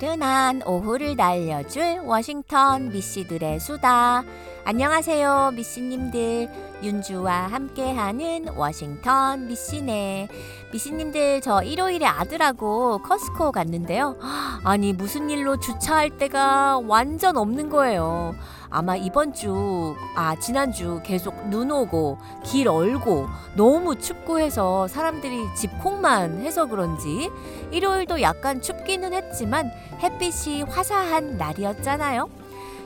나른한 오후를 날려줄 워싱턴 미씨들의 수다. 안녕하세요, 미씨님들. 윤주와 함께하는 워싱턴 미씨네. 미씨님들, 저 일요일에 아들하고 커스코 갔는데요. 아니, 무슨 일로 주차할 데가 완전 없는 거예요. 아마 이번 주, 아, 지난주 계속 눈 오고 길 얼고 너무 춥고 해서 사람들이 집콕만 해서 그런지 일요일도 약간 춥기는 했지만 햇빛이 화사한 날이었잖아요.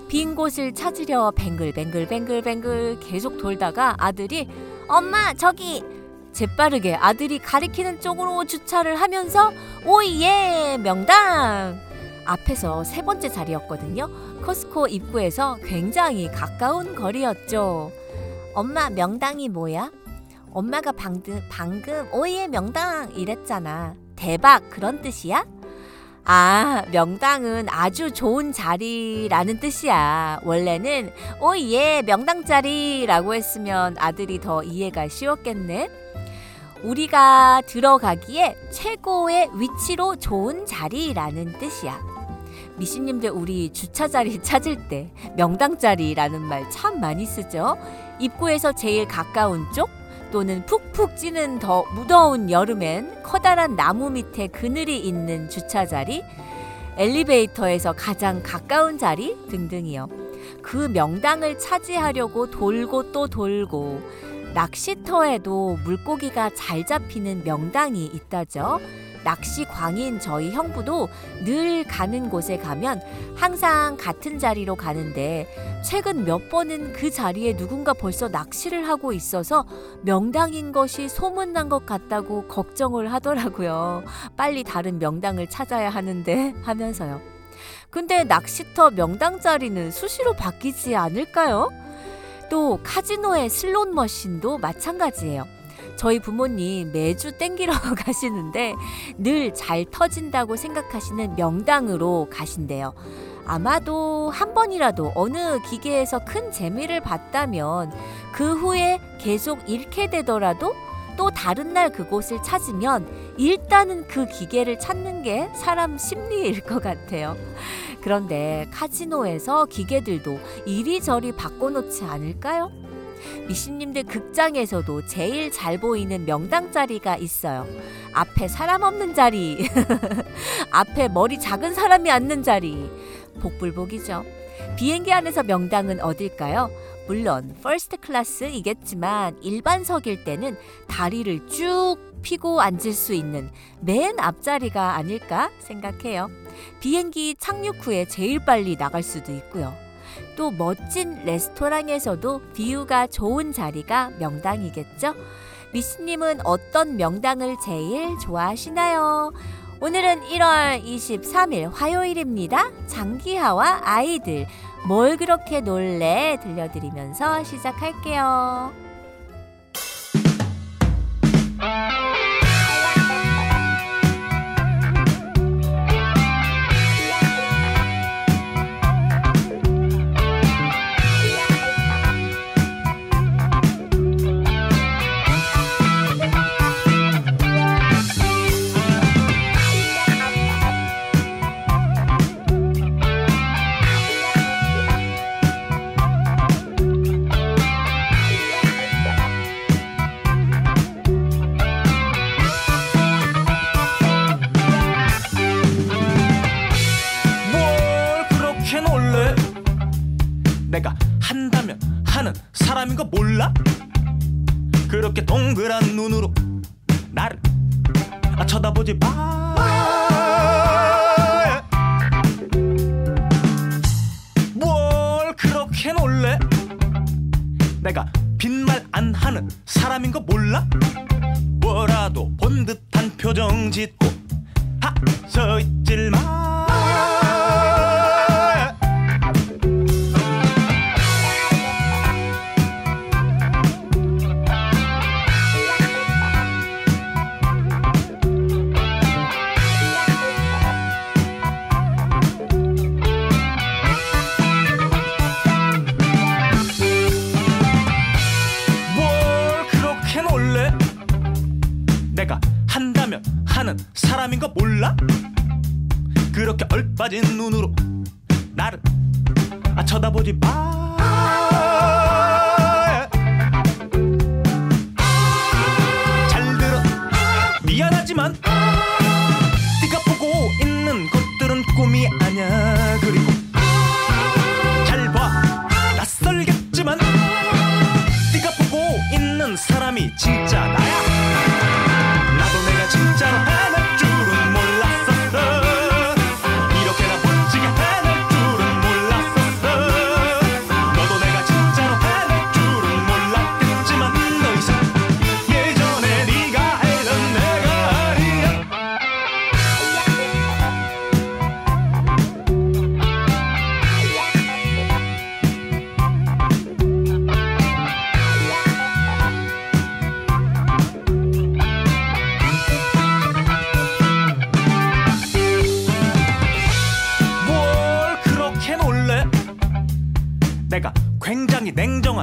빈 곳을 찾으려 뱅글뱅글뱅글뱅글 계속 돌다가 아들이 엄마 저기 재빠르게 아들이 가리키는 쪽으로 주차를 하면서 오예 명당 앞에서 세 번째 자리였거든요. 커스코 입구에서 굉장히 가까운 거리였죠. 엄마 명당이 뭐야? 엄마가 방금 방금 오예 명당 이랬잖아. 대박 그런 뜻이야? 아, 명당은 아주 좋은 자리라는 뜻이야. 원래는 오예 명당 자리라고 했으면 아들이 더 이해가 쉬웠겠네. 우리가 들어가기에 최고의 위치로 좋은 자리라는 뜻이야. 미신님들 우리 주차 자리 찾을 때 명당 자리라는 말 참 많이 쓰죠. 입구에서 제일 가까운 쪽 또는 푹푹 찌는 더 무더운 여름엔 커다란 나무 밑에 그늘이 있는 주차 자리, 엘리베이터에서 가장 가까운 자리 등등이요. 그 명당을 차지하려고 돌고 또 돌고 낚시터에도 물고기가 잘 잡히는 명당이 있다죠. 낚시 광인 저희 형부도 늘 가는 곳에 가면 항상 같은 자리로 가는데 최근 몇 번은 그 자리에 누군가 벌써 낚시를 하고 있어서 명당인 것이 소문난 것 같다고 걱정을 하더라고요. 빨리 다른 명당을 찾아야 하는데 하면서요. 근데 낚시터 명당 자리는 수시로 바뀌지 않을까요? 또 카지노의 슬롯 머신도 마찬가지예요. 저희 부모님 매주 땡기러 가시는데 늘 잘 터진다고 생각하시는 명당으로 가신대요. 아마도 한 번이라도 어느 기계에서 큰 재미를 봤다면 그 후에 계속 잃게 되더라도 또 다른 날 그곳을 찾으면 일단은 그 기계를 찾는 게 사람 심리일 것 같아요. 그런데 카지노에서 기계들도 이리저리 바꿔놓지 않을까요? 미신님들 극장에서도 제일 잘 보이는 명당 자리가 있어요. 앞에 사람 없는 자리, 앞에 머리 작은 사람이 앉는 자리. 복불복이죠. 비행기 안에서 명당은 어딜까요? 물론 first class이겠지만 일반석일 때는 다리를 쭉 피고 앉을 수 있는 맨 앞자리가 아닐까 생각해요. 비행기 착륙 후에 제일 빨리 나갈 수도 있고요. 또 멋진 레스토랑에서도 view가 좋은 자리가 명당이겠죠? 미스님은 어떤 명당을 제일 좋아하시나요? 오늘은 1월 23일 화요일입니다. 장기하와 아이들 뭘 그렇게 놀래 들려드리면서 시작할게요. 사람인 거 몰라? 그렇게 동그란 눈으로 나를 아, 쳐다보지 마. 뭘 그렇게 놀래? 내가 빈말 안 하는 사람인 거 몰라? 뭐라도 본 듯한 표정 짓고 하 서 있질 마 거 몰라? 그렇게 얼빠진 눈으로 나를 아, 쳐다보지 마.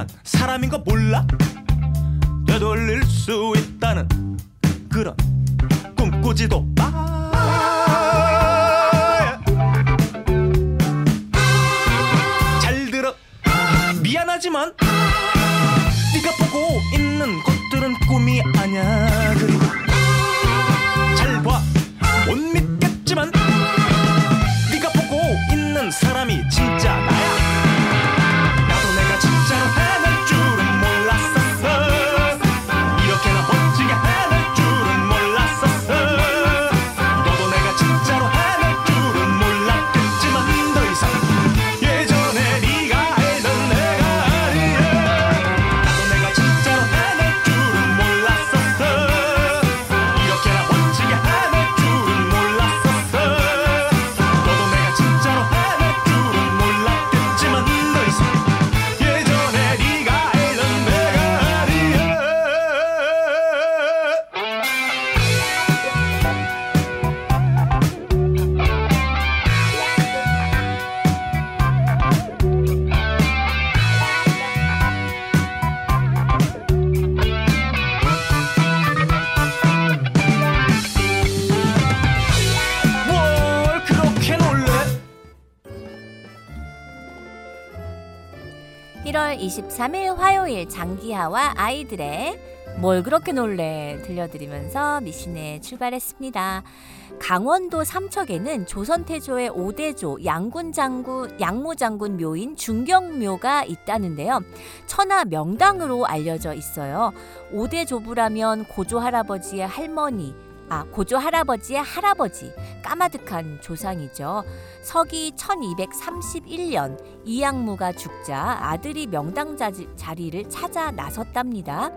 냉정한 사람인 거 몰라? 되돌릴 수 있다는 그런 꿈꾸지도 1월 23일 화요일 장기하와 아이들의 뭘 그렇게 놀래 들려드리면서 미신에 출발했습니다. 강원도 삼척에는 조선태조의 5대조 양군장군 양무장군 묘인 중경묘가 있다는데요. 천하 명당으로 알려져 있어요. 5대 조부라면 고조 할아버지의 할머니 아, 고조 할아버지의 할아버지 까마득한 조상이죠. 서기 1231년 이양무가 죽자 아들이 명당 자지- 자리를 찾아 나섰답니다.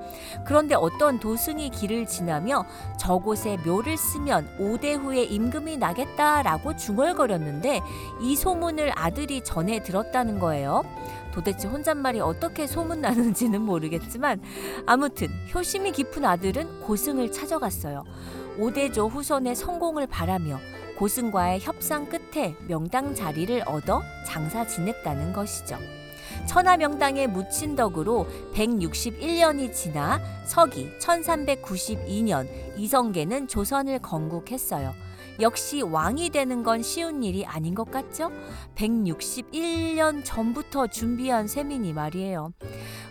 그런데 어떤 도승이 길을 지나며 저곳에 묘를 쓰면 5대 후에 임금이 나겠다라고 중얼거렸는데 이 소문을 아들이 전해 들었다는 거예요. 도대체 혼잣말이 어떻게 소문나는지는 모르겠지만 아무튼 효심이 깊은 아들은 고승을 찾아갔어요. 5대조 후손의 성공을 바라며 고승과의 협상 끝에 명당 자리를 얻어 장사 지냈다는 것이죠. 천하 명당의 묻힌 덕으로 161년이 지나 서기 1392년 이성계는 조선을 건국했어요. 역시 왕이 되는 건 쉬운 일이 아닌 것 같죠? 161년 전부터 준비한 셈이니 말이에요.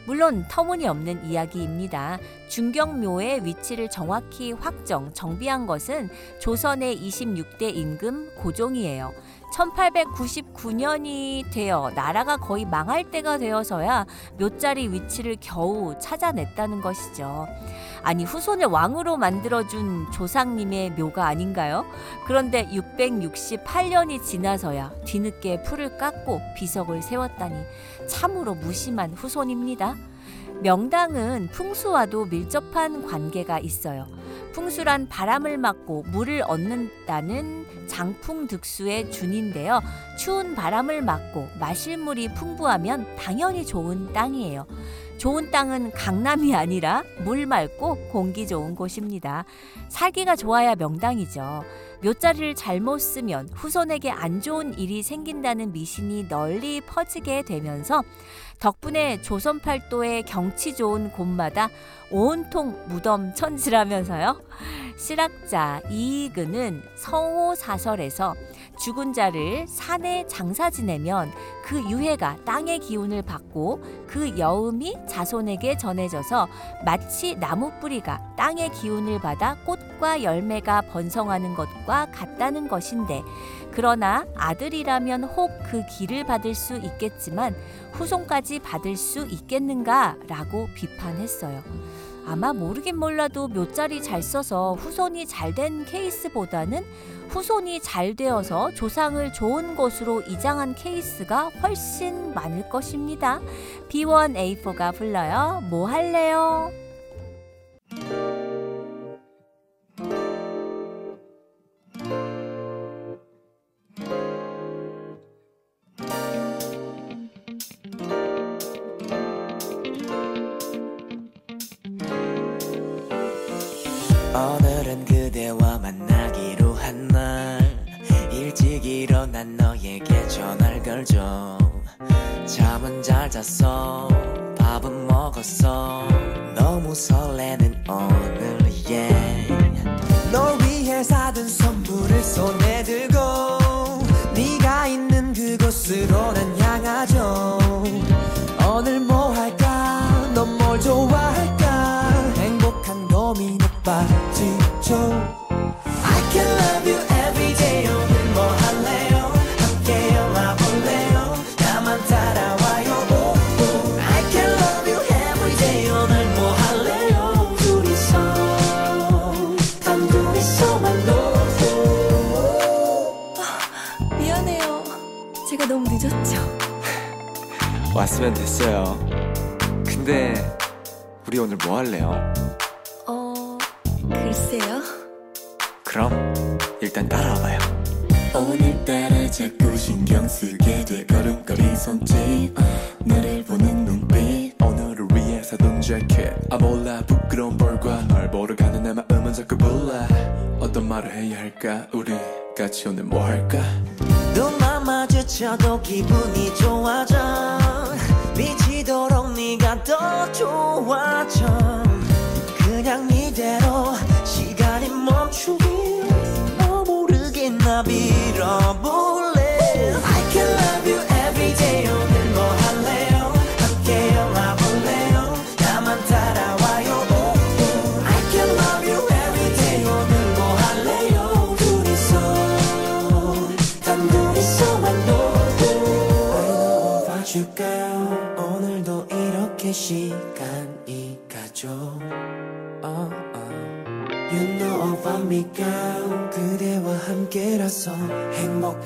물론 터무니없는 이야기입니다. 중경묘의 위치를 정확히 확정, 정비한 것은 조선의 26대 임금 고종이에요. 1899년이 되어 나라가 거의 망할 때가 되어서야 묘자리 위치를 겨우 찾아냈다는 것이죠. 아니 후손을 왕으로 만들어준 조상님의 묘가 아닌가요? 그런데 668년이 지나서야 뒤늦게 풀을 깎고 비석을 세웠다니 참으로 무심한 후손입니다. 명당은 풍수와도 밀접한 관계가 있어요. 풍수란 바람을 막고 물을 얻는다는 장풍득수의 준인데요. 추운 바람을 막고 마실 물이 풍부하면 당연히 좋은 땅이에요. 좋은 땅은 강남이 아니라 물 맑고 공기 좋은 곳입니다. 살기가 좋아야 명당이죠. 묘자리를 잘못 쓰면 후손에게 안 좋은 일이 생긴다는 미신이 널리 퍼지게 되면서 덕분에 조선 팔도의 경치 좋은 곳마다 온통 무덤 천지라면서요. 실학자 이익은은 성호사설에서 죽은 자를 산에 장사 지내면 그 유해가 땅의 기운을 받고 그 여음이 자손에게 전해져서 마치 나무 뿌리가 땅의 기운을 받아 꽃과 열매가 번성하는 것과 같다는 것인데 그러나 아들이라면 혹 그 길을 받을 수 있겠지만 후손까지 받을 수 있겠는가라고 비판했어요. 아마 모르긴 몰라도 묘자리 잘 써서 후손이 잘 된 케이스보다는 후손이 잘 되어서 조상을 좋은 곳으로 이장한 케이스가 훨씬 많을 것입니다. B1A4가 불러요. 뭐 할래요? 너에게 전화를 걸죠 잠은 잘 잤어 밥은 먹었어 너무 설레는 오늘 yeah. 널 위해 사둔 선물을 손에 들고 네가 있는 그곳으로 난 왔으면 됐어요. 근데 우리 오늘 뭐 할래요? 어, 글쎄요. 그럼 일단 따라와봐요. 오늘따라 자꾸 신경 쓰게 돼 걸음걸이 손짓 너를 보는 눈빛 오늘을 위해 사둔 재킷 아 몰라 부끄러운 벌과 널 보러 가는 내 마음은 자꾸 불러 어떤 말을 해야 할까? 우리 같이 오늘 뭐 할까? 눈만 마주쳐도 기분이 좋아져. 미치도록 네가 더 좋아져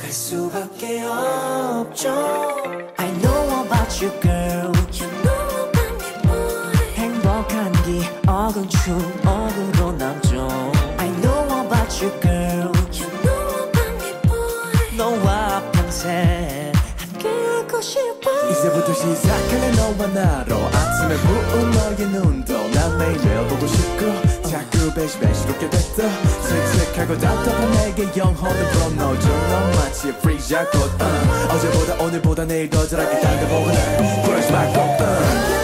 행 자꾸 배시배시롭게 됐어 색색하고 답답한 내게 영혼을 불어넣어줘 넌 마치 프리지아 꽃 uh. 어제보다 오늘보다 내일 더 잘하게 날 그러지 말고 uh.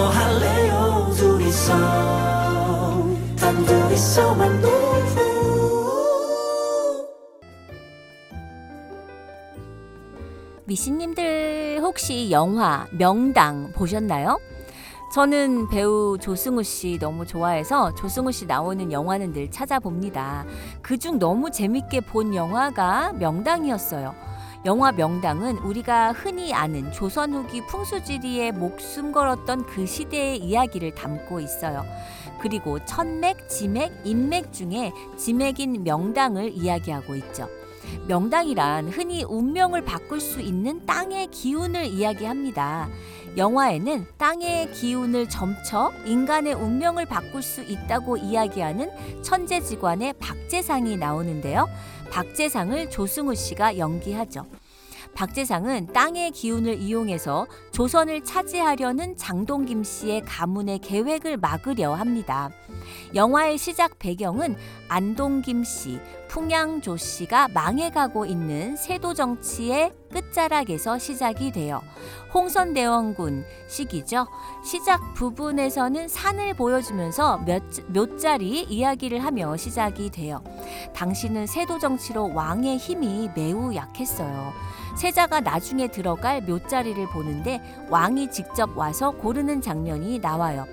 뭐 할래요 둘이서 단둘이서만 놀고 미신님들 혹시 영화 명당 보셨나요? 저는 배우 조승우 씨 너무 좋아해서 조승우 씨 나오는 영화는 늘 찾아봅니다. 그중 너무 재밌게 본 영화가 명당이었어요. 영화 명당은 우리가 흔히 아는 조선 후기 풍수지리에 목숨 걸었던 그 시대의 이야기를 담고 있어요. 그리고 천맥, 지맥, 인맥 중에 지맥인 명당을 이야기하고 있죠. 명당이란 흔히 운명을 바꿀 수 있는 땅의 기운을 이야기합니다. 영화에는 땅의 기운을 점쳐 인간의 운명을 바꿀 수 있다고 이야기하는 천재지관의 박재상이 나오는데요. 박재상을 조승우 씨가 연기하죠. 박재상은 땅의 기운을 이용해서 조선을 차지하려는 장동김 씨의 가문의 계획을 막으려 합니다. 영화의 시작 배경은 안동김 씨, 풍양조 씨가 망해가고 있는 세도 정치의 끝자락에서 시작이 돼요. 홍선대원군 시기죠. 시작 부분에서는 산을 보여주면서 몇, 몇 자리 이야기를 하며 시작이 돼요. 당시는 세도 정치로 왕의 힘이 매우 약했어요. 세자가 나중에 들어갈 묘자리를 보는데 왕이 직접 와서 고르는 장면이 나와요.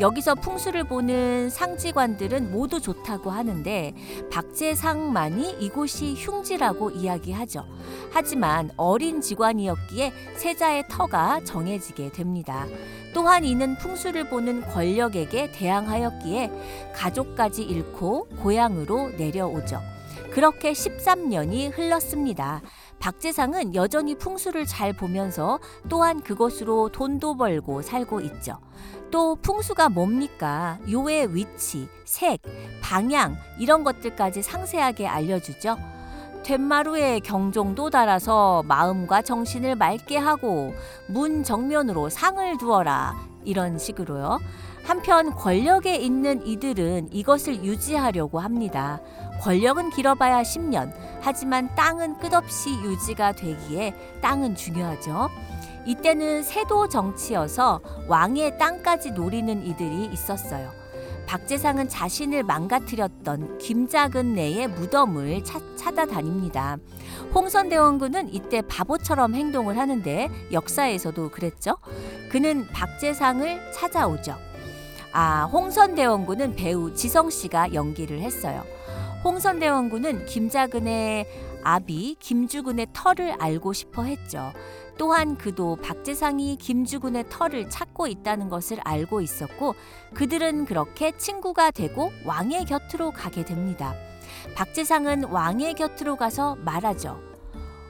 여기서 풍수를 보는 상지관들은 모두 좋다고 하는데 박재상만이 이곳이 흉지라고 이야기하죠. 하지만 어린 직관이었기에 세자의 터가 정해지게 됩니다. 또한 이는 풍수를 보는 권력에게 대항하였기에 가족까지 잃고 고향으로 내려오죠. 그렇게 13년이 흘렀습니다. 박재상은 여전히 풍수를 잘 보면서 또한 그것으로 돈도 벌고 살고 있죠. 또 풍수가 뭡니까? 요의 위치, 색, 방향 이런 것들까지 상세하게 알려주죠. 된마루에 경종도 달아서 마음과 정신을 맑게 하고 문 정면으로 상을 두어라 이런 식으로요. 한편 권력에 있는 이들은 이것을 유지하려고 합니다. 권력은 길어봐야 10년. 하지만 땅은 끝없이 유지가 되기에 땅은 중요하죠. 이때는 세도 정치여서 왕의 땅까지 노리는 이들이 있었어요. 박재상은 자신을 망가뜨렸던 김작은 내의 무덤을 차, 찾아다닙니다. 홍선대원군은 이때 바보처럼 행동을 하는데 역사에서도 그랬죠. 그는 박재상을 찾아오죠. 아, 홍선대원군은 배우 지성 씨가 연기를 했어요. 홍선대원군은 김자근의 아비 김주근의 털을 알고 싶어 했죠. 또한 그도 박재상이 김주근의 털을 찾고 있다는 것을 알고 있었고 그들은 그렇게 친구가 되고 왕의 곁으로 가게 됩니다. 박재상은 왕의 곁으로 가서 말하죠.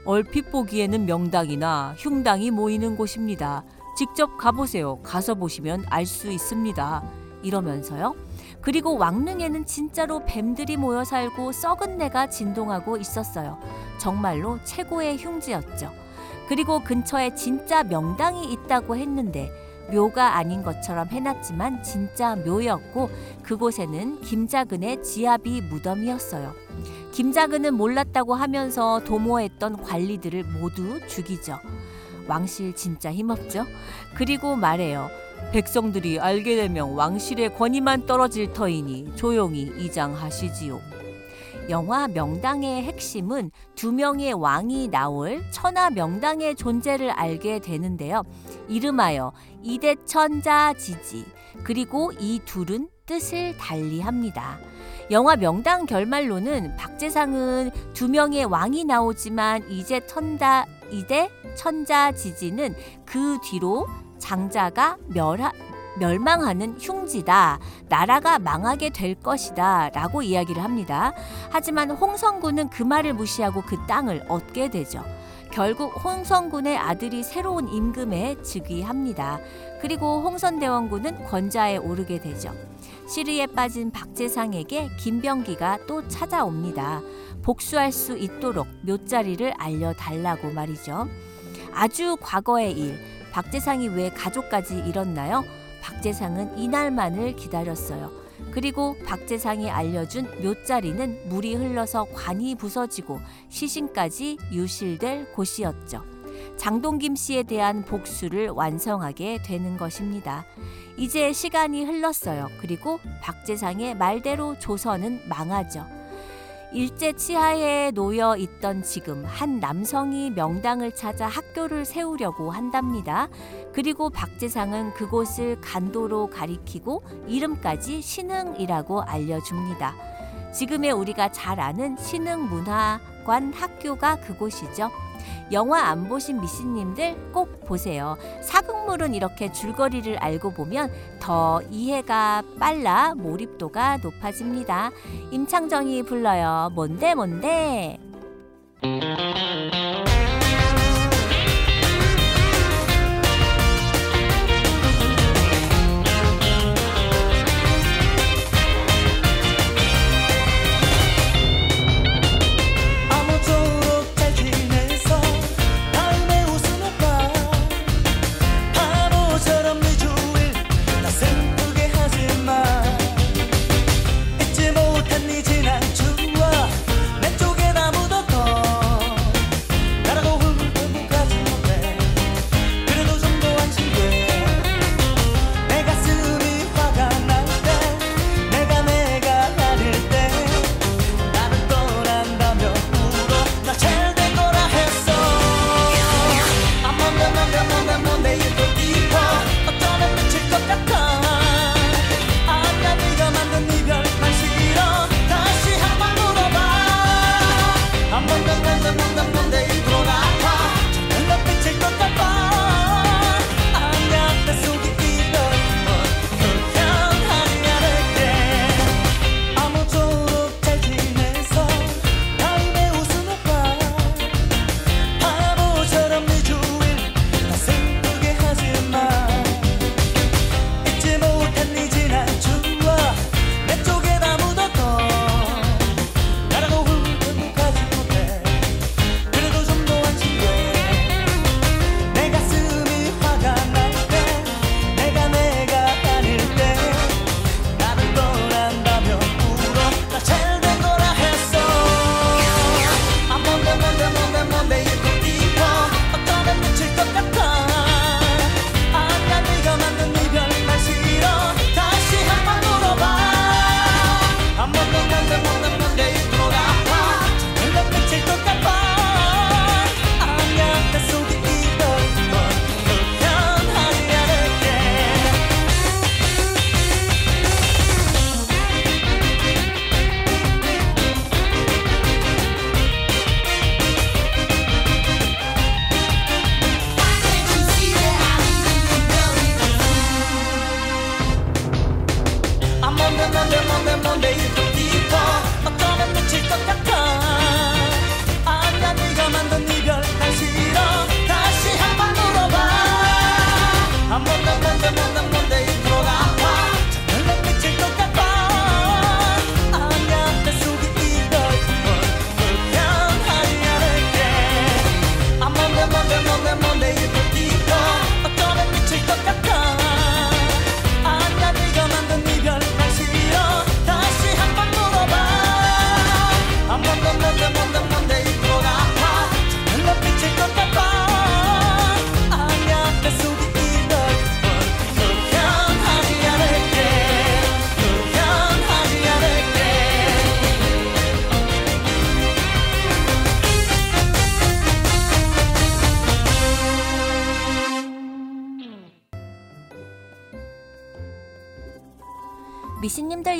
얼핏 보기에는 명당이나 흉당이 모이는 곳입니다. 직접 가보세요. 가서 보시면 알 수 있습니다. 이러면서요. 그리고 왕릉에는 진짜로 뱀들이 모여 살고 썩은 내가 진동하고 있었어요. 정말로 최고의 흉지였죠. 그리고 근처에 진짜 명당이 있다고 했는데 묘가 아닌 것처럼 해놨지만 진짜 묘였고 그곳에는 김자근의 지아비 무덤이었어요. 김자근은 몰랐다고 하면서 도모했던 관리들을 모두 죽이죠. 왕실 진짜 힘없죠? 그리고 말해요. 백성들이 알게 되면 왕실의 권위만 떨어질 터이니 조용히 이장하시지요. 영화 명당의 핵심은 두 명의 왕이 나올 천하 명당의 존재를 알게 되는데요. 이름하여 이대천자 지지 그리고 이 둘은 뜻을 달리합니다. 영화 명당 결말로는 박재상은 두 명의 왕이 나오지만 이제 천다 이대 천자 지지는 그 뒤로 장자가 멸하, 멸망하는 흉지다. 나라가 망하게 될 것이다. 라고 이야기를 합니다. 하지만 홍성군은 그 말을 무시하고 그 땅을 얻게 되죠. 결국 홍성군의 아들이 새로운 임금에 즉위합니다. 그리고 홍선대원군은 권좌에 오르게 되죠. 시리에 빠진 박재상에게 김병기가 또 찾아옵니다. 복수할 수 있도록 묘자리를 알려달라고 말이죠. 아주 과거의 일, 박재상이 왜 가족까지 잃었나요? 박재상은 이날만을 기다렸어요. 그리고 박재상이 알려준 묘자리는 물이 흘러서 관이 부서지고 시신까지 유실될 곳이었죠. 장동김 씨에 대한 복수를 완성하게 되는 것입니다. 이제 시간이 흘렀어요. 그리고 박재상의 말대로 조선은 망하죠. 일제 치하에 놓여 있던 지금 한 남성이 명당을 찾아 학교를 세우려고 한답니다. 그리고 박재상은 그곳을 간도로 가리키고 이름까지 신흥이라고 알려줍니다. 지금의 우리가 잘 아는 신흥문화관 학교가 그곳이죠. 영화 안 보신 미씨님들 꼭 보세요. 사극물은 이렇게 줄거리를 알고 보면 더 이해가 빨라 몰입도가 높아집니다. 임창정이 불러요. 뭔데 뭔데?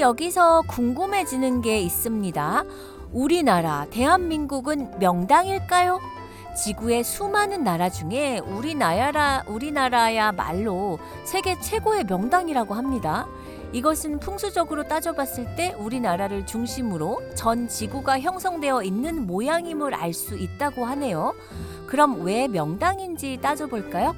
여기서 궁금해지는 게 있습니다. 우리나라, 대한민국은 명당일까요? 지구의 수많은 나라 중에 우리나라, 우리나라야 말로 세계 최고의 명당이라고 합니다. 이것은 풍수적으로 따져봤을 때 우리나라를 중심으로 전 지구가 형성되어 있는 모양임을 알 수 있다고 하네요. 그럼 왜 명당인지 따져볼까요?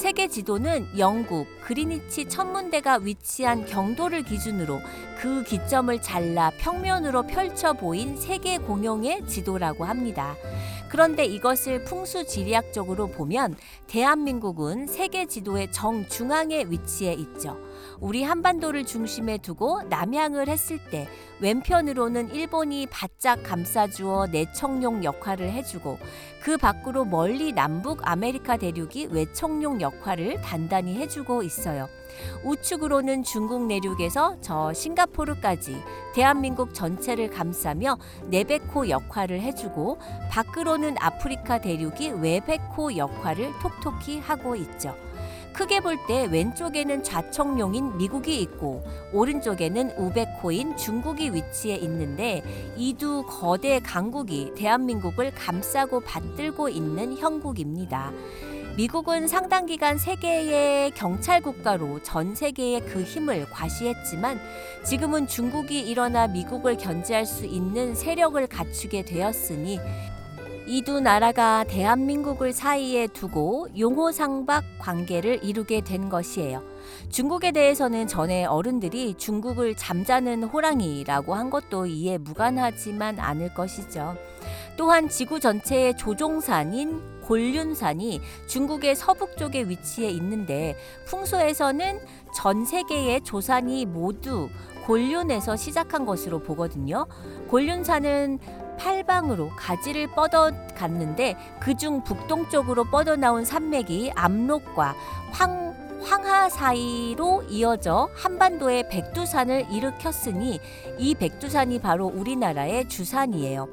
세계 지도는 영국 그리니치 천문대가 위치한 경도를 기준으로 그 기점을 잘라 평면으로 펼쳐 보인 세계 공용의 지도라고 합니다. 그런데 이것을 풍수 지리학적으로 보면 대한민국은 세계 지도의 정중앙에 위치해 있죠. 우리 한반도를 중심에 두고 남향을 했을 때 왼편으로는 일본이 바짝 감싸주어 내청룡 역할을 해주고 그 밖으로 멀리 남북 아메리카 대륙이 외청룡 역할을 단단히 해주고 있어요. 우측으로는 중국 내륙에서 저 싱가포르까지 대한민국 전체를 감싸며 내백호 역할을 해주고 밖으로는 아프리카 대륙이 외백호 역할을 톡톡히 하고 있죠. 크게 볼 때 왼쪽에는 좌청룡인 미국이 있고 오른쪽에는 우백호인 중국이 위치해 있는데 이 두 거대 강국이 대한민국을 감싸고 받들고 있는 형국입니다. 미국은 상당 기간 세계의 경찰 국가로 전 세계의 그 힘을 과시했지만 지금은 중국이 일어나 미국을 견제할 수 있는 세력을 갖추게 되었으니 이 두 나라가 대한민국을 사이에 두고 용호상박 관계를 이루게 된 것이에요. 중국에 대해서는 전에 어른들이 중국을 잠자는 호랑이라고 한 것도 이해 무관하지만 않을 것이죠. 또한 지구 전체의 조종산인 골륜산이 중국의 서북 쪽에 위치해 있는데 풍소에서는 전 세계의 조산이 모두 골륜에서 시작한 것으로 보거든요. 골륜산은 팔방으로 가지를 뻗어 갔는데 그중 북동쪽으로 뻗어나온 산맥이 압록과 황 황하 사이로 이어져 한반도의 백두산을 일으켰으니 이 백두산이 바로 우리나라의 주산이에요.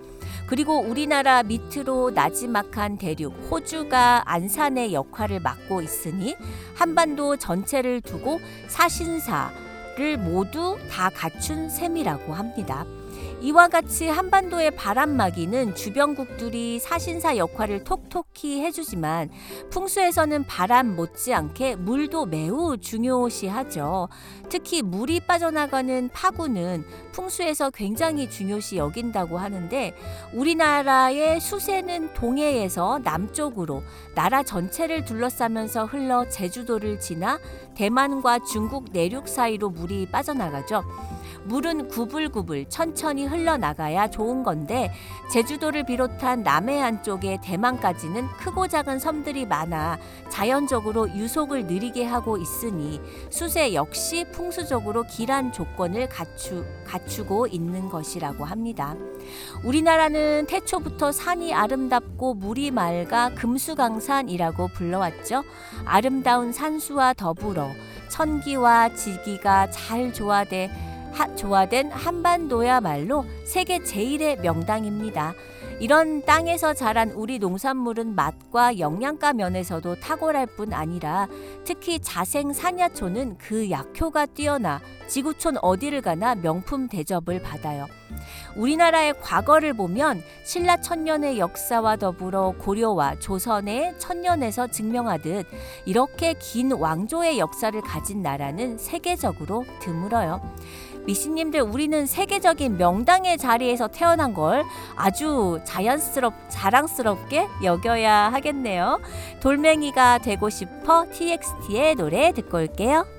그리고 우리나라 밑으로 나지막한 대륙 호주가 안산의 역할을 맡고 있으니 한반도 전체를 두고 사신사를 모두 다 갖춘 셈이라고 합니다. 이와 같이 한반도의 바람막이는 주변국들이 사신사 역할을 톡톡히 해주지만 풍수에서는 바람 못지않게 물도 매우 중요시하죠. 특히 물이 빠져나가는 파구는 풍수에서 굉장히 중요시 여긴다고 하는데 우리나라의 수세는 동해에서 남쪽으로 나라 전체를 둘러싸면서 흘러 제주도를 지나 대만과 중국 내륙 사이로 물이 빠져나가죠. 물은 구불구불 천천히 흘러나가야 좋은 건데 제주도를 비롯한 남해안 쪽에 대만까지는 크고 작은 섬들이 많아 자연적으로 유속을 느리게 하고 있으니 수세 역시 풍수적으로 길한 조건을 갖추, 갖추고 있는 것이라고 합니다. 우리나라는 태초부터 산이 아름답고 물이 맑아 금수강산이라고 불러왔죠. 아름다운 산수와 더불어 천기와 지기가 잘 조화돼 하, 조화된 한반도야말로 세계 제일의 명당입니다. 이런 땅에서 자란 우리 농산물은 맛과 영양가 면에서도 탁월할 뿐 아니라 특히 자생 산야초는 그 약효가 뛰어나 지구촌 어디를 가나 명품 대접을 받아요. 우리나라의 과거를 보면 신라 천년의 역사와 더불어 고려와 조선의 천년에서 증명하듯 이렇게 긴 왕조의 역사를 가진 나라는 세계적으로 드물어요. 미신님들 우리는 세계적인 명당의 자리에서 태어난 걸 아주 자연스럽 자랑스럽게 여겨야 하겠네요. 돌멩이가 되고 싶어 TXT의 노래 듣고 올게요.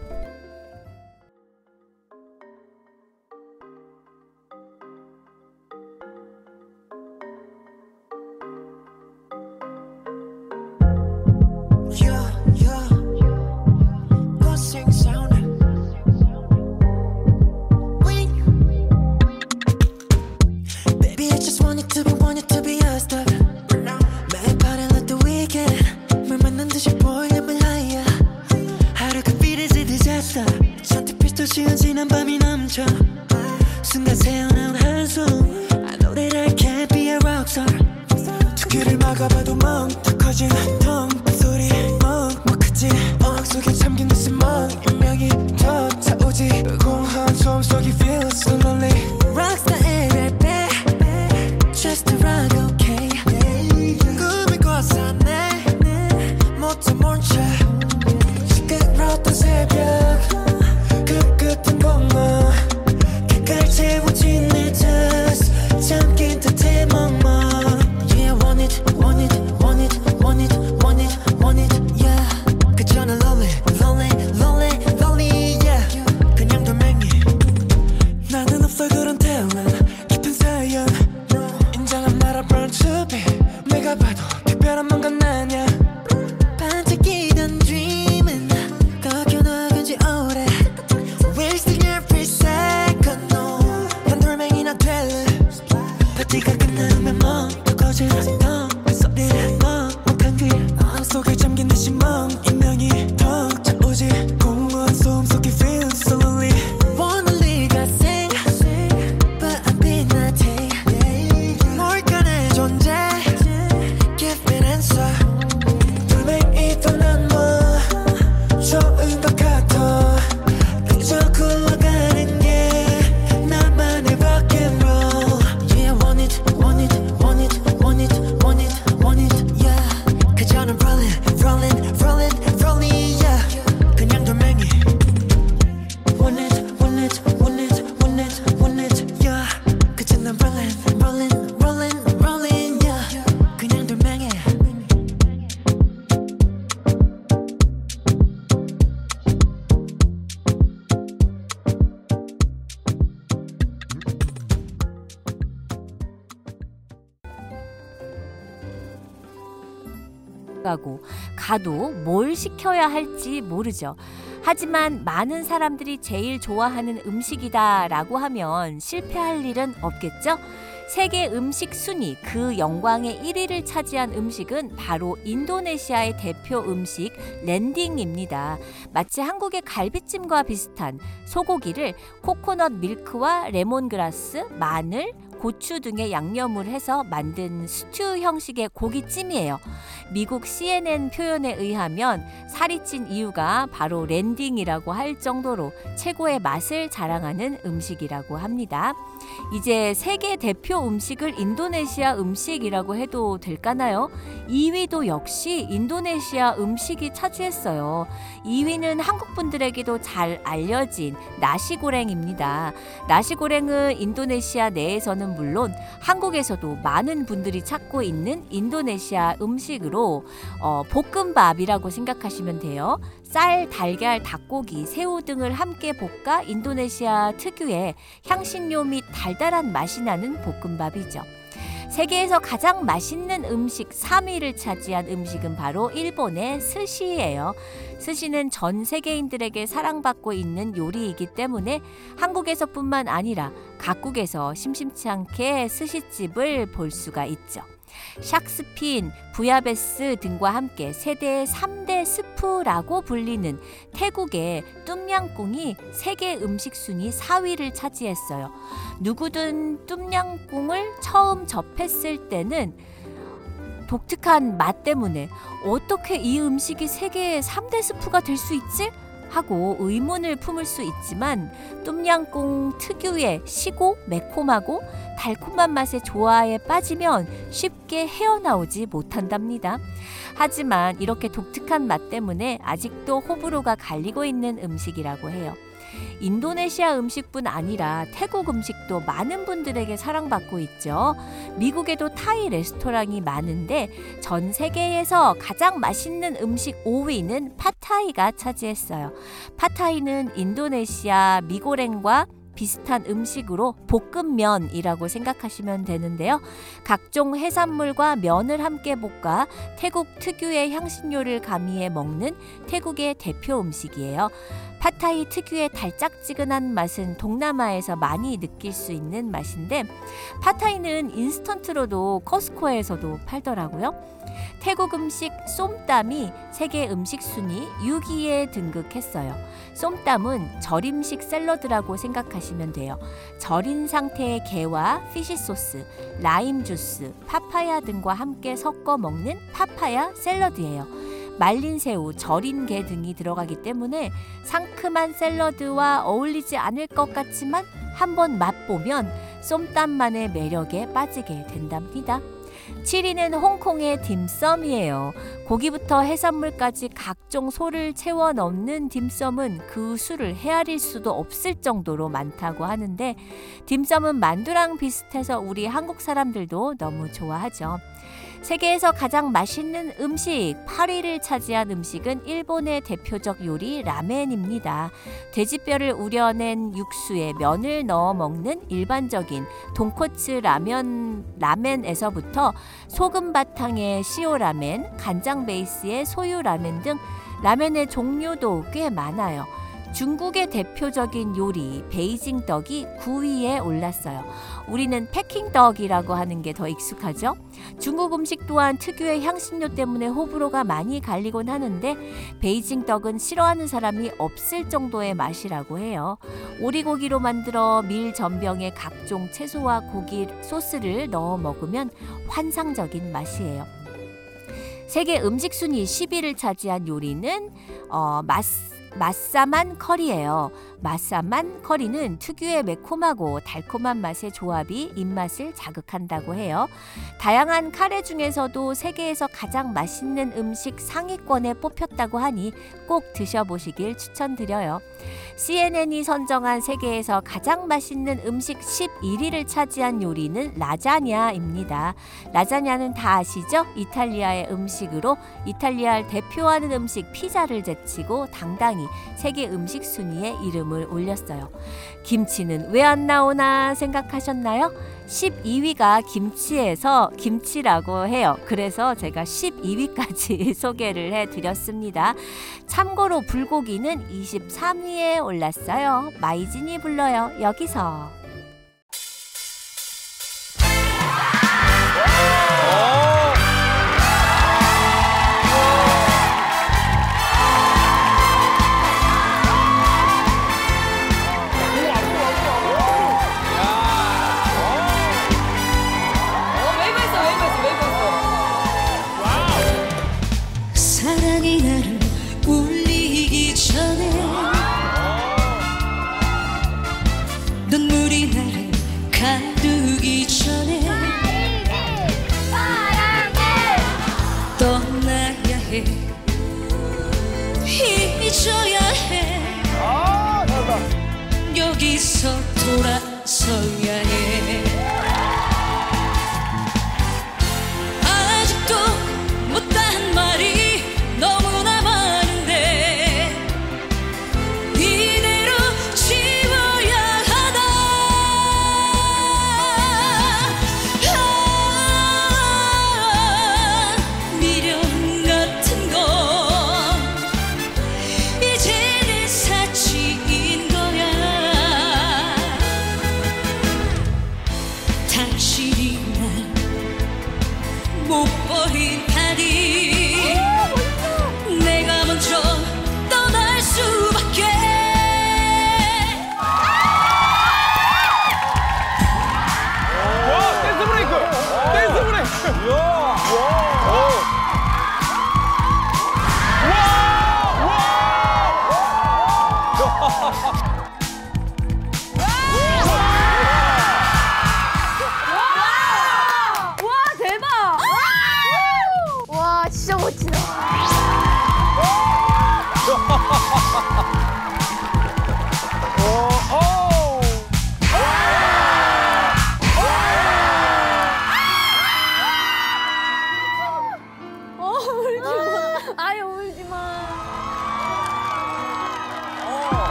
시켜야 할지 모르죠. 하지만 많은 사람들이 제일 좋아하는 음식이다라고 하면 실패할 일은 없겠죠? 세계 음식 순위 그 영광의 1위를 차지한 음식은 바로 인도네시아의 대표 음식 렌당입니다. 마치 한국의 갈비찜과 비슷한 소고기를 코코넛 밀크와 레몬그라스, 마늘, 고추 등의 양념을 해서 만든 스튜 형식의 고기찜이에요. 미국 CNN 표현에 의하면 살이 찐 이유가 바로 랜딩이라고 할 정도로 최고의 맛을 자랑하는 음식이라고 합니다. 이제 세계 대표 음식을 인도네시아 음식이라고 해도 될까나요? 2위도 역시 인도네시아 음식이 차지했어요. 2위는 한국 분들에게도 잘 알려진 나시고랭입니다. 나시고랭은 인도네시아 내에서는 물론 한국에서도 많은 분들이 찾고 있는 인도네시아 음식으로 어, 볶음밥이라고 생각하시면 돼요. 쌀, 달걀, 닭고기, 새우 등을 함께 볶아 인도네시아 특유의 향신료 및 달달한 맛이 나는 볶음밥이죠. 세계에서 가장 맛있는 음식 3위를 차지한 음식은 바로 일본의 스시예요. 스시는 전 세계인들에게 사랑받고 있는 요리이기 때문에 한국에서뿐만 아니라 각국에서 심심치 않게 스시집을 볼 수가 있죠. 샥스핀, 부야베스 등과 함께 세대의 3대 스프라고 불리는 태국의 똠양꿍이 세계 음식 순위 4위를 차지했어요. 누구든 똠양꿍을 처음 접했을 때는 독특한 맛 때문에 어떻게 이 음식이 세계의 3대 스프가 될 수 있지? 하고 의문을 품을 수 있지만 똠양꿍 특유의 시고 매콤하고 달콤한 맛의 조화에 빠지면 쉽게 헤어나오지 못한답니다. 하지만 이렇게 독특한 맛 때문에 아직도 호불호가 갈리고 있는 음식이라고 해요. 인도네시아 음식뿐 아니라 태국 음식도 많은 분들에게 사랑받고 있죠. 미국에도 타이 레스토랑이 많은데 전 세계에서 가장 맛있는 음식 5위는 팟타이가 차지했어요. 팟타이는 인도네시아 미고랭과 비슷한 음식으로 볶음면이라고 생각하시면 되는데요. 각종 해산물과 면을 함께 볶아 태국 특유의 향신료를 가미해 먹는 태국의 대표 음식이에요. 팟타이 특유의 달짝지근한 맛은 동남아에서 많이 느낄 수 있는 맛인데 팟타이는 인스턴트로도 커스코에서도 팔더라고요. 태국 음식 쏨땀이 세계 음식 순위 6위에 등극했어요. 쏨땀은 절임식 샐러드라고 생각하시면 돼요. 절인 상태의 게와 fish sauce, 라임 주스, 파파야 등과 함께 섞어 먹는 파파야 샐러드예요. 말린 새우, 절인 게 등이 들어가기 때문에 상큼한 샐러드와 어울리지 않을 것 같지만 한번 맛보면 쏨땀만의 매력에 빠지게 된답니다. 7위는 홍콩의 딤섬이에요. 고기부터 해산물까지 각종 소를 채워 넣는 딤섬은 그 수를 헤아릴 수도 없을 정도로 많다고 하는데 딤섬은 만두랑 비슷해서 우리 한국 사람들도 너무 좋아하죠. 세계에서 가장 맛있는 음식 8위를 차지한 음식은 일본의 대표적 요리 라멘입니다. 돼지뼈를 우려낸 육수에 면을 넣어 먹는 일반적인 돈코츠 라면 라멘에서부터 소금 바탕의 시오 라멘, 간장 베이스의 쇼유 라멘 등 라멘의 종류도 꽤 많아요. 중국의 대표적인 요리 베이징 duck이 9위에 올랐어요. 우리는 Peking duck이라고 하는 게 더 익숙하죠. 중국 음식 또한 특유의 향신료 때문에 호불호가 많이 갈리곤 하는데 베이징 duck은 싫어하는 사람이 없을 정도의 맛이라고 해요. 오리고기로 만들어 밀 전병에 각종 채소와 고기 소스를 넣어 먹으면 환상적인 맛이에요. 세계 음식 순위 10위를 차지한 요리는 어, 마스 맛사만 커리예요. 맛사만 커리는 특유의 매콤하고 달콤한 맛의 조합이 입맛을 자극한다고 해요. 다양한 카레 중에서도 세계에서 가장 맛있는 음식 상위권에 뽑혔다고 하니 꼭 드셔보시길 추천드려요. CNN이 선정한 세계에서 가장 맛있는 음식 11위를 차지한 요리는 라자냐입니다. 라자냐는 다 아시죠? 이탈리아의 음식으로 이탈리아를 대표하는 음식 피자를 제치고 당당히 세계 음식 순위에 이름 을 이름을 올렸어요. 김치는 왜 안 나오나 생각하셨나요? 12위가 김치에서 김치라고 해요. 그래서 제가 12위까지 소개를 해드렸습니다. 참고로 불고기는 23위에 올랐어요. 마이진이 불러요. 여기서.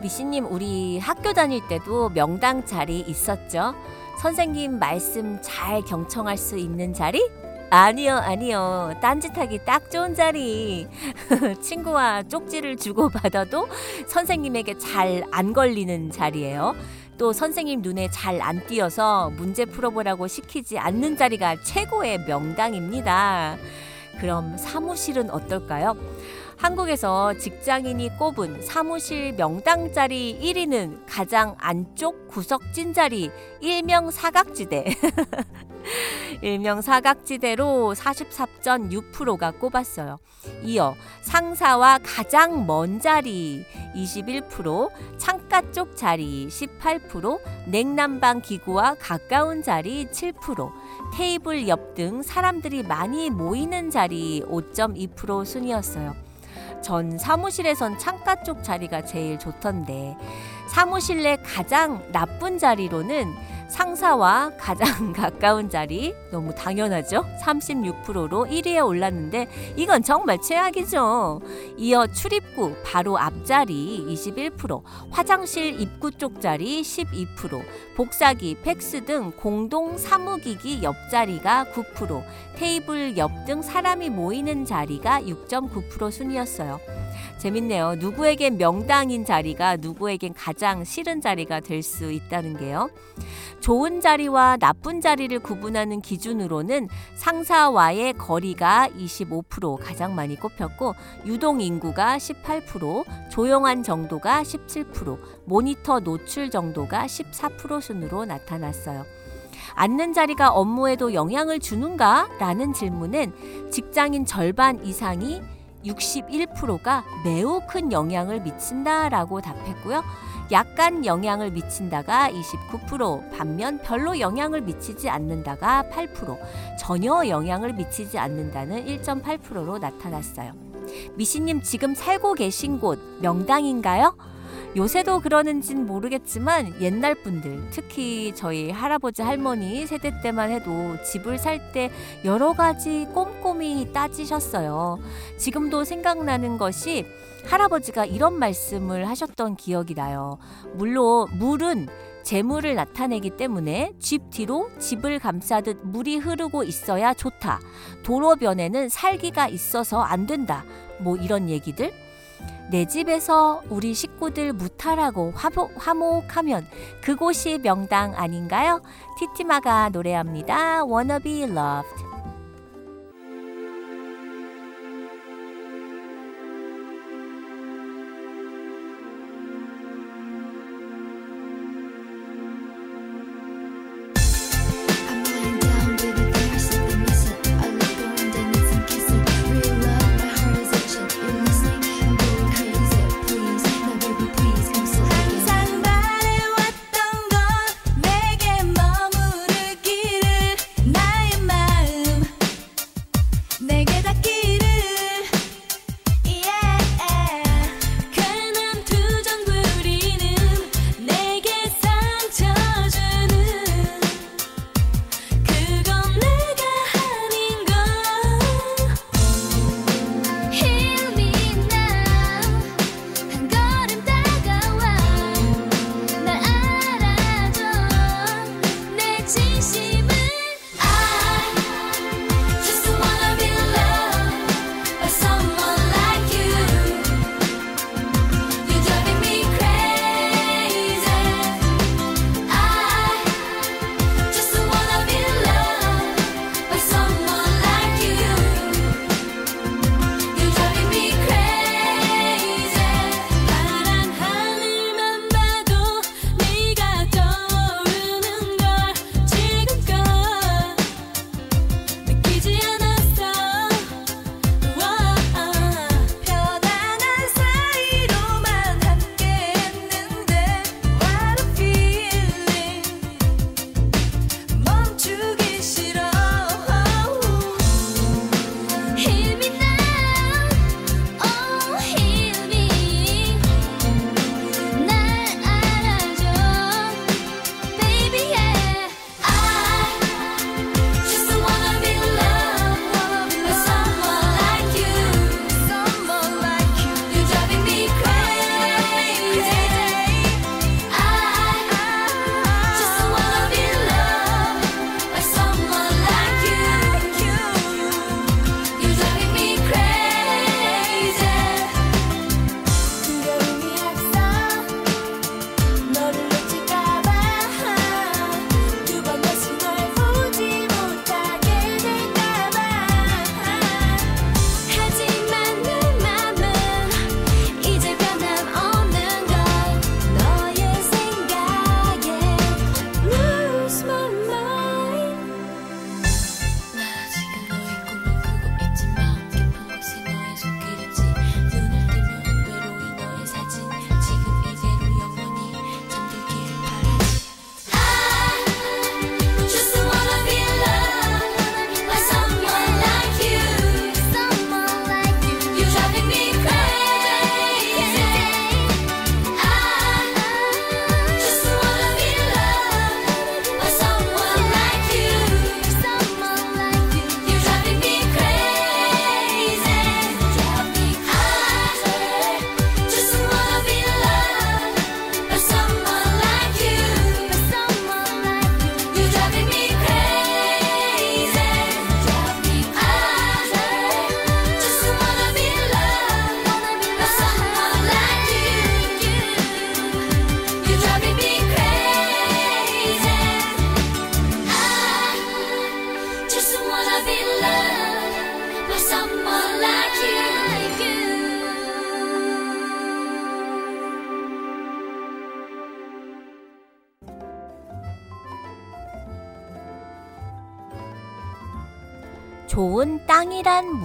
미씨님, 우리 학교 다닐 때도 명당 자리 있었죠? 선생님 말씀 잘 경청할 수 있는 자리? 아니요, 아니요. 딴짓하기 딱 좋은 자리. 친구와 쪽지를 주고받아도 선생님에게 잘 안 걸리는 자리예요. 또 선생님 눈에 잘 안 띄어서 문제 풀어보라고 시키지 않는 자리가 최고의 명당입니다. 그럼 사무실은 어떨까요? 한국에서 직장인이 꼽은 사무실 명당 자리 1위는 가장 안쪽 구석진 자리 일명 사각지대. 일명 사각지대로 44.6%가 꼽았어요. 이어 상사와 가장 먼 자리 21%, 창가 쪽 자리 18%, 냉난방 기구와 가까운 자리 7%, 테이블 옆 등 사람들이 많이 모이는 자리 5.2% 순이었어요. 전 사무실에선 창가 쪽 자리가 제일 좋던데 사무실 내 가장 나쁜 자리로는 상사와 가장 가까운 자리 너무 당연하죠. 36%로 1위에 올랐는데 이건 정말 최악이죠. 이어 출입구 바로 앞자리 21%, 화장실 입구 쪽 자리 12%, 복사기, 팩스 등 공동 사무기기 옆자리가 9%, 테이블 옆 등 사람이 모이는 자리가 6.9% 순이었어요. 재밌네요. 누구에겐 명당인 자리가 누구에겐 가장 싫은 자리가 될 수 있다는 게요. 좋은 자리와 나쁜 자리를 구분하는 기준으로는 상사와의 거리가 25% 가장 많이 꼽혔고 유동 인구가 18%, 조용한 정도가 17%, 모니터 노출 정도가 14% 순으로 나타났어요. 앉는 자리가 업무에도 영향을 주는가? 라는 질문은 직장인 절반 이상이 61%가 매우 큰 영향을 미친다라고 답했고요. 약간 영향을 미친다가 29%, 반면 별로 영향을 미치지 않는다가 8%, 전혀 영향을 미치지 않는다는 1.8%로 나타났어요. 미시님 지금 살고 계신 곳 명당인가요? 요새도 그러는진 모르겠지만 옛날 분들 특히 저희 할아버지 할머니 세대 때만 해도 집을 살 때 여러 가지 꼼꼼히 따지셨어요. 지금도 생각나는 것이 할아버지가 이런 말씀을 하셨던 기억이 나요. 물론 물은 재물을 나타내기 때문에 집 뒤로 집을 감싸듯 물이 흐르고 있어야 좋다. 도로변에는 살기가 있어서 안 된다. 뭐 이런 얘기들. 내 집에서 우리 식구들 무탈하고 화복, 화목하면 그곳이 명당 아닌가요? 티티마가 노래합니다. Wanna be loved.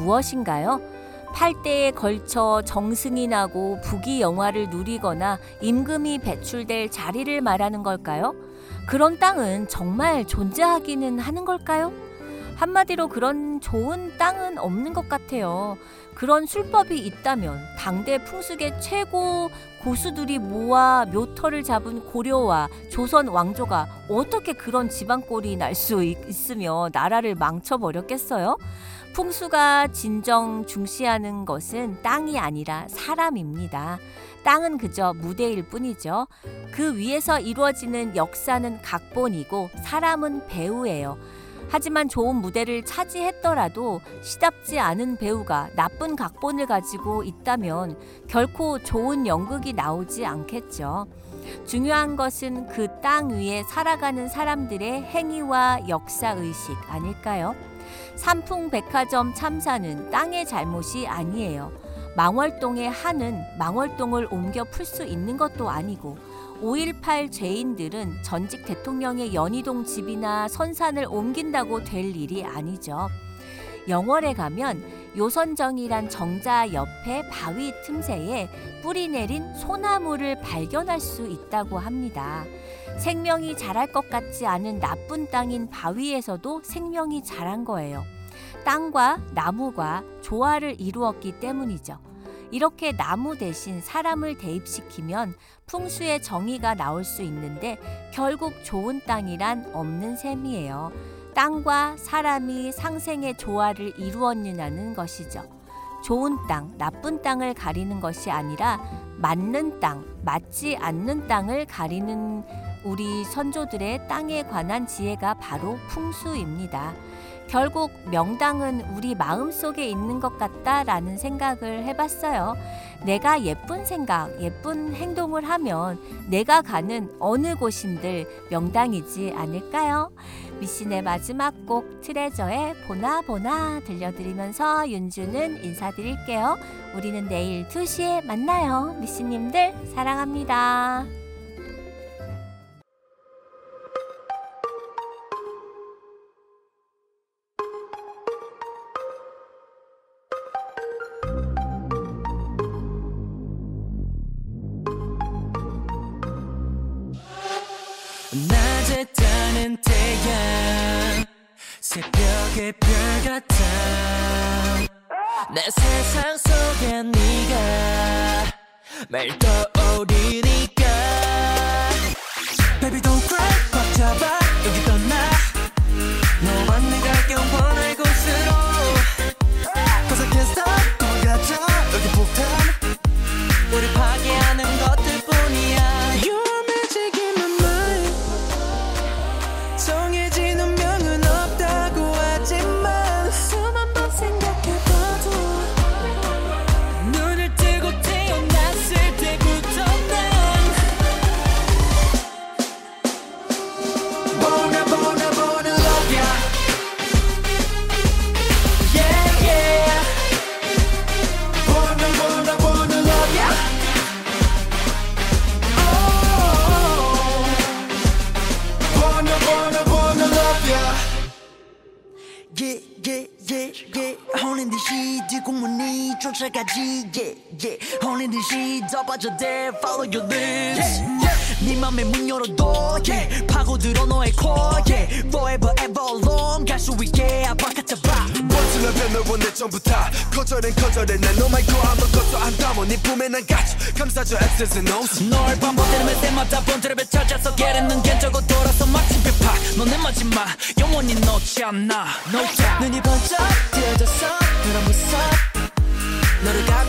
무엇인가요? 팔대에 걸쳐 정승이 나고 부귀 영화를 누리거나 임금이 배출될 자리를 말하는 걸까요? 그런 땅은 정말 존재하기는 하는 걸까요? 한마디로 그런 좋은 땅은 없는 것 같아요. 그런 술법이 있다면 당대 풍습의 최고 고수들이 모아 묘터를 잡은 고려와 조선 왕조가 어떻게 그런 지방골이 날 수 있으며 나라를 망쳐버렸겠어요? 풍수가 진정 중시하는 것은 땅이 아니라 사람입니다. 땅은 그저 무대일 뿐이죠. 그 위에서 이루어지는 역사는 각본이고 사람은 배우예요. 하지만 좋은 무대를 차지했더라도 시답지 않은 배우가 나쁜 각본을 가지고 있다면 결코 좋은 연극이 나오지 않겠죠. 중요한 것은 그 땅 위에 살아가는 사람들의 행위와 역사의식 아닐까요? 삼풍백화점 참사는 땅의 잘못이 아니에요. 망월동의 한은 망월동을 옮겨 풀 수 있는 것도 아니고 5.18 죄인들은 전직 대통령의 연희동 집이나 선산을 옮긴다고 될 일이 아니죠. 영월에 가면 요선정이란 정자 옆에 바위 틈새에 뿌리 내린 소나무를 발견할 수 있다고 합니다. 생명이 자랄 것 같지 않은 나쁜 땅인 바위에서도 생명이 자란 거예요. 땅과 나무가 조화를 이루었기 때문이죠. 이렇게 나무 대신 사람을 대입시키면 풍수의 정의가 나올 수 있는데 결국 좋은 땅이란 없는 셈이에요. 땅과 사람이 상생의 조화를 이루었느냐는 것이죠. 좋은 땅, 나쁜 땅을 가리는 것이 아니라 맞는 땅, 맞지 않는 땅을 가리는 우리 선조들의 땅에 관한 지혜가 바로 풍수입니다. 결국 명당은 우리 마음 속에 있는 것 같다라는 생각을 해봤어요. 내가 예쁜 생각, 예쁜 행동을 하면 내가 가는 어느 곳인들 명당이지 않을까요? 미신의 마지막 곡 트레저의 보나 보나 들려드리면서 윤주는 인사드릴게요. 우리는 내일 2시에 만나요. 미신님들 사랑합니다. 태양 새벽의 별 같아. 내 세상 속에 네가 매일 떠오르니까. Baby don't cry 꽉 잡아. 여기 떠나. 너와 내가 영원할 곳으로. Cause I can't stop yeah. 혼인 듯이 뒷공문이 쫓아가지. Yeah, yeah. 혼인 듯이 더 빠져들. Follow your lips. 네 맘에 문 열어둬. Yeah. 파고들어 너의 core. Yeah. Forever, ever long. 갈 수 있게 아바카타바. 멋지면 변해온 내 전부 다 거절엔 거절해 난너 말고 아무것도 안 담아 네 품에 난 가져 감싸줘 X's and O's 널 반복되는 때마다 본드랩에 찾아서 게르는 견적고 돌아서 마침 배파 너내 마지막 영원히 놓지 않나 No doubt 눈이 번쩍 뜨어졌어. 그런 무섭. 너를 갖